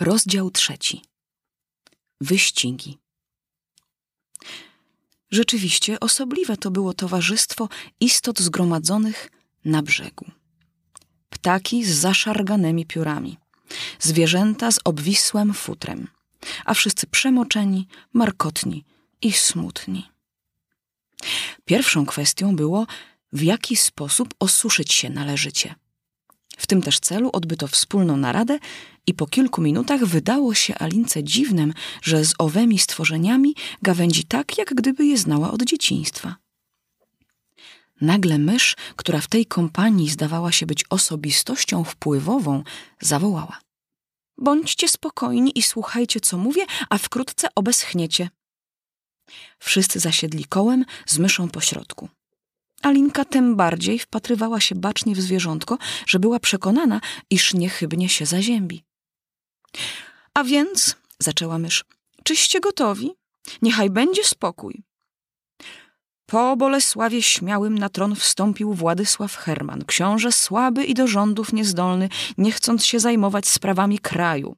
Rozdział trzeci. Wyścigi. Rzeczywiście osobliwe to było towarzystwo istot zgromadzonych na brzegu. Ptaki z zaszarganymi piórami, zwierzęta z obwisłym futrem, a wszyscy przemoczeni, markotni i smutni. Pierwszą kwestią było, w jaki sposób osuszyć się należycie. W tym też celu odbyto wspólną naradę i po kilku minutach wydało się Alince dziwnym, że z owymi stworzeniami gawędzi tak, jak gdyby je znała od dzieciństwa. Nagle mysz, która w tej kompanii zdawała się być osobistością wpływową, zawołała. Bądźcie spokojni i słuchajcie, co mówię, a wkrótce obeschniecie. Wszyscy zasiedli kołem z myszą pośrodku. Alinka tym bardziej wpatrywała się bacznie w zwierzątko, że była przekonana, iż niechybnie się zaziębi. A więc, zaczęła mysz, czyście gotowi? Niechaj będzie spokój. Po Bolesławie Śmiałym na tron wstąpił Władysław Herman, książę słaby i do rządów niezdolny, nie chcąc się zajmować sprawami kraju.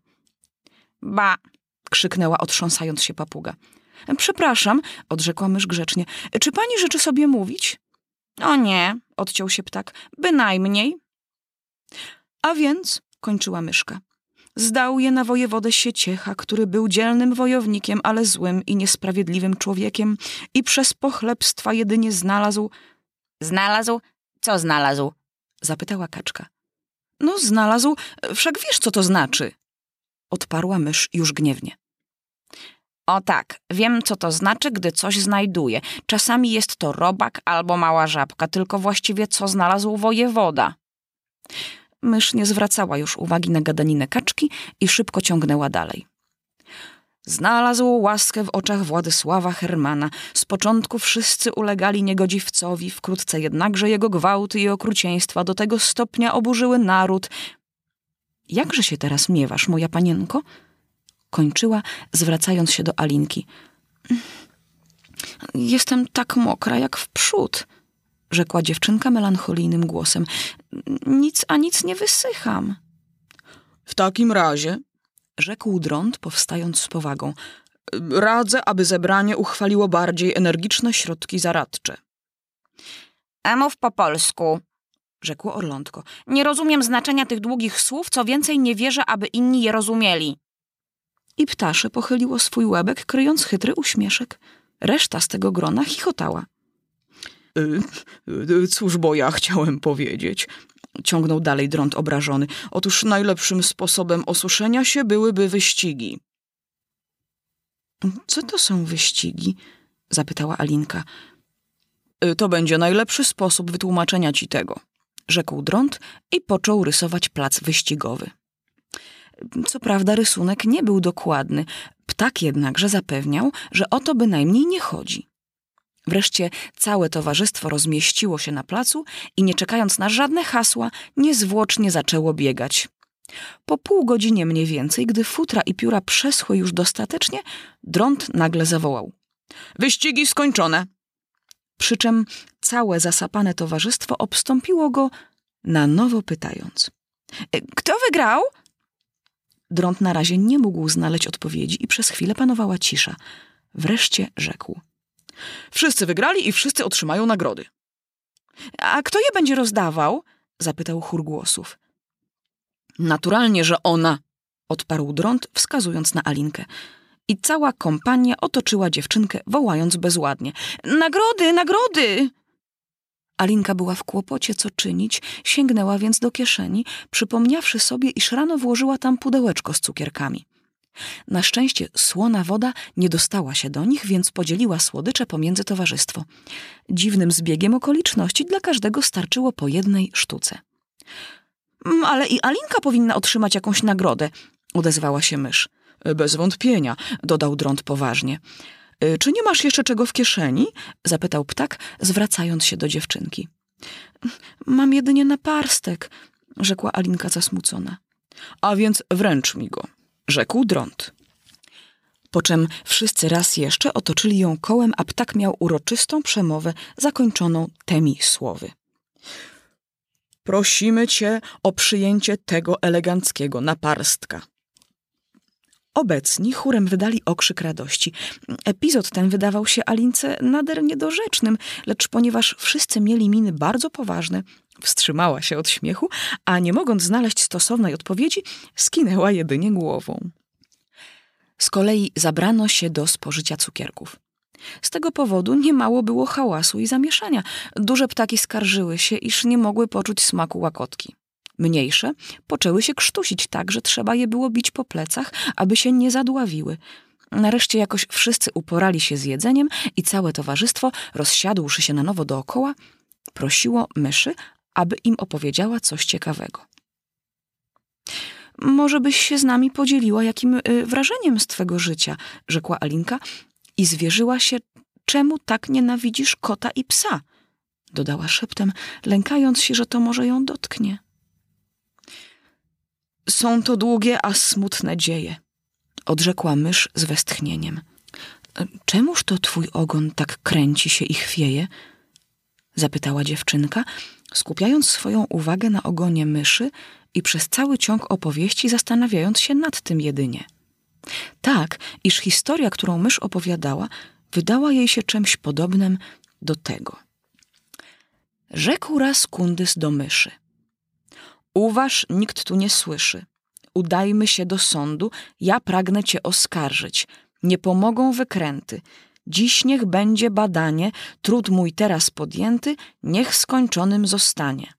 Ba! krzyknęła otrząsając się papuga. Przepraszam, odrzekła mysz grzecznie. Czy pani życzy sobie mówić? O nie, odciął się ptak, bynajmniej. A więc, kończyła myszka, zdał je na wojewodę Sieciecha, który był dzielnym wojownikiem, ale złym i niesprawiedliwym człowiekiem i przez pochlebstwa jedynie znalazł... Znalazł? Co znalazł? Zapytała kaczka. No, znalazł, wszak wiesz, co to znaczy. Odparła mysz już gniewnie. O tak, wiem co to znaczy, gdy coś znajduję. Czasami jest to robak albo mała żabka, tylko właściwie co znalazł wojewoda. Mysz nie zwracała już uwagi na gadaninę kaczki i szybko ciągnęła dalej. Znalazł łaskę w oczach Władysława Hermana. Z początku wszyscy ulegali niegodziwcowi, wkrótce jednakże jego gwałty i okrucieństwa do tego stopnia oburzyły naród. Jakże się teraz miewasz, moja panienko? kończyła, zwracając się do Alinki. Jestem tak mokra jak w przód, rzekła dziewczynka melancholijnym głosem. Nic a nic nie wysycham. W takim razie, rzekł drąd, powstając z powagą, radzę, aby zebranie uchwaliło bardziej energiczne środki zaradcze. A mów po polsku, rzekło Orlątko. Nie rozumiem znaczenia tych długich słów, co więcej nie wierzę, aby inni je rozumieli. I ptasze pochyliło swój łebek, kryjąc chytry uśmieszek. Reszta z tego grona chichotała. Y, y, cóż, bo ja chciałem powiedzieć, ciągnął dalej drąd obrażony. Otóż najlepszym sposobem osuszenia się byłyby wyścigi. Co to są wyścigi? zapytała Alinka. Y, to będzie najlepszy sposób wytłumaczenia ci tego, rzekł drąd i począł rysować plac wyścigowy. Co prawda rysunek nie był dokładny, ptak jednakże zapewniał, że o to bynajmniej nie chodzi. Wreszcie całe towarzystwo rozmieściło się na placu i nie czekając na żadne hasła, niezwłocznie zaczęło biegać. Po pół godzinie mniej więcej, gdy futra i pióra przeschły już dostatecznie, drąd nagle zawołał. Wyścigi skończone! Przy czym całe zasapane towarzystwo obstąpiło go, na nowo pytając. Kto wygrał? Drąd na razie nie mógł znaleźć odpowiedzi i przez chwilę panowała cisza. Wreszcie rzekł. Wszyscy wygrali i wszyscy otrzymają nagrody. A kto je będzie rozdawał? zapytał chór głosów. Naturalnie, że ona, odparł drąd, wskazując na Alinkę. I cała kompania otoczyła dziewczynkę, wołając bezładnie. Nagrody, nagrody! Alinka była w kłopocie, co czynić, sięgnęła więc do kieszeni, przypomniawszy sobie, iż rano włożyła tam pudełeczko z cukierkami. Na szczęście słona woda nie dostała się do nich, więc podzieliła słodycze pomiędzy towarzystwo. Dziwnym zbiegiem okoliczności dla każdego starczyło po jednej sztuce. Mm, ale i Alinka powinna otrzymać jakąś nagrodę, odezwała się mysz. Bez wątpienia, dodał drąd poważnie. Y, czy nie masz jeszcze czego w kieszeni? zapytał ptak, zwracając się do dziewczynki. Mam jedynie naparstek, rzekła Alinka zasmucona. A więc wręcz mi go, rzekł drąd. Po czym wszyscy raz jeszcze otoczyli ją kołem, a ptak miał uroczystą przemowę zakończoną temi słowy. Prosimy cię o przyjęcie tego eleganckiego naparstka. Obecni chórem wydali okrzyk radości. Epizod ten wydawał się Alince nader niedorzecznym, lecz ponieważ wszyscy mieli miny bardzo poważne, wstrzymała się od śmiechu, a nie mogąc znaleźć stosownej odpowiedzi, skinęła jedynie głową. Z kolei zabrano się do spożycia cukierków. Z tego powodu niemało było hałasu i zamieszania. Duże ptaki skarżyły się, iż nie mogły poczuć smaku łakotki. Mniejsze poczęły się krztusić tak, że trzeba je było bić po plecach, aby się nie zadławiły. Nareszcie jakoś wszyscy uporali się z jedzeniem i całe towarzystwo, rozsiadłszy się na nowo dookoła, prosiło myszy, aby im opowiedziała coś ciekawego. Może byś się z nami podzieliła jakim y, wrażeniem z twego życia, rzekła Alinka i zwierzyła się, czemu tak nienawidzisz kota i psa, dodała szeptem, lękając się, że to może ją dotknie. Są to długie, a smutne dzieje, odrzekła mysz z westchnieniem. Czemuż to twój ogon tak kręci się i chwieje? zapytała dziewczynka, skupiając swoją uwagę na ogonie myszy i przez cały ciąg opowieści zastanawiając się nad tym jedynie. Tak, iż historia, którą mysz opowiadała, wydała jej się czymś podobnym do tego. Rzekł raz kundys do myszy. Uważ, nikt tu nie słyszy. Udajmy się do sądu, ja pragnę cię oskarżyć. Nie pomogą wykręty. Dziś niech będzie badanie, trud mój teraz podjęty, niech skończonym zostanie.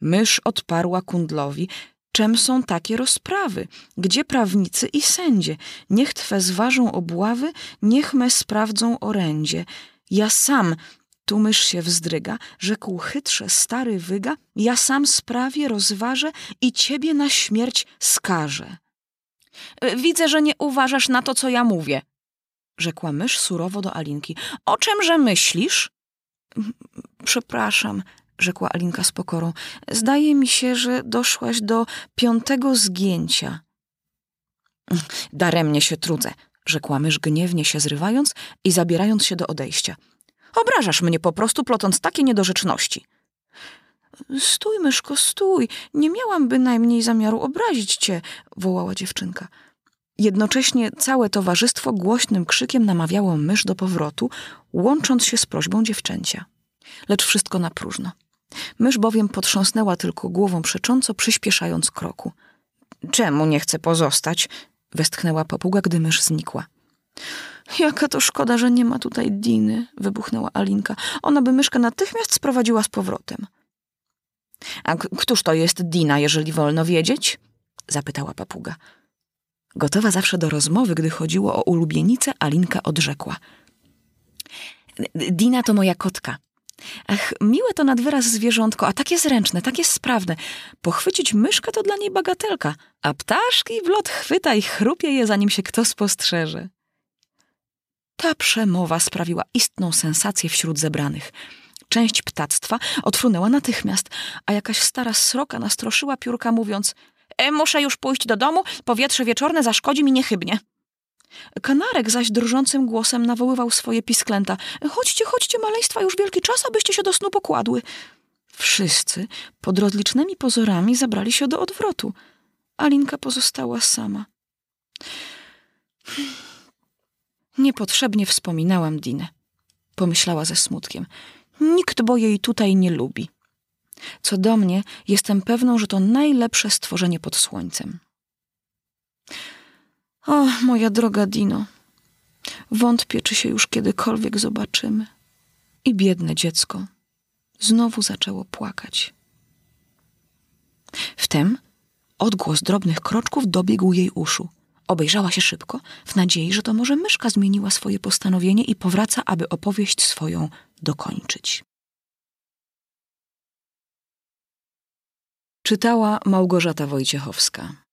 Mysz odparła kundlowi, czem są takie rozprawy? Gdzie prawnicy i sędzie? Niech twe zważą obławy, niech me sprawdzą orędzie. Ja sam, tu mysz się wzdryga, rzekł chytrze stary wyga, ja sam sprawię, rozważę i ciebie na śmierć skażę. Widzę, że nie uważasz na to, co ja mówię, rzekła mysz surowo do Alinki. O czemże myślisz? Przepraszam, rzekła Alinka z pokorą. Zdaje mi się, że doszłaś do piątego zgięcia. Daremnie się trudzę, rzekła mysz gniewnie się zrywając i zabierając się do odejścia. Obrażasz mnie po prostu, plotąc takie niedorzeczności. Stój, myszko, stój. Nie miałam bynajmniej zamiaru obrazić cię, wołała dziewczynka. Jednocześnie całe towarzystwo głośnym krzykiem namawiało mysz do powrotu, łącząc się z prośbą dziewczęcia. Lecz wszystko na próżno. Mysz bowiem potrząsnęła tylko głową przecząco, przyspieszając kroku. Czemu nie chce pozostać? westchnęła papuga, gdy mysz znikła. Jaka to szkoda, że nie ma tutaj Diny, wybuchnęła Alinka. Ona by myszkę natychmiast sprowadziła z powrotem. A któż to jest Dina, jeżeli wolno wiedzieć? zapytała papuga. Gotowa zawsze do rozmowy, gdy chodziło o ulubienicę, Alinka odrzekła. Dina to moja kotka. Ach, miłe to nad wyraz zwierzątko, a takie zręczne, takie sprawne. Pochwycić myszkę to dla niej bagatelka, a ptaszki w lot chwyta i chrupie je, zanim się kto spostrzeże. Ta przemowa sprawiła istną sensację wśród zebranych. Część ptactwa odfrunęła natychmiast, a jakaś stara sroka nastroszyła piórka, mówiąc muszę już pójść do domu, powietrze wieczorne zaszkodzi mi niechybnie. Kanarek zaś drżącym głosem nawoływał swoje pisklęta. Chodźcie, chodźcie, maleństwa, już wielki czas, abyście się do snu pokładły. Wszyscy pod rozlicznymi pozorami zabrali się do odwrotu. Alinka pozostała sama. Niepotrzebnie wspominałam Dinę. Pomyślała ze smutkiem. Nikt bo jej tutaj nie lubi. Co do mnie, jestem pewną, że to najlepsze stworzenie pod słońcem. O, moja droga Dino, wątpię, czy się już kiedykolwiek zobaczymy. I biedne dziecko znowu zaczęło płakać. Wtem odgłos drobnych kroczków dobiegł jej uszu. Obejrzała się szybko, w nadziei, że to może myszka zmieniła swoje postanowienie i powraca, aby opowieść swoją dokończyć. Czytała Małgorzata Wojciechowska.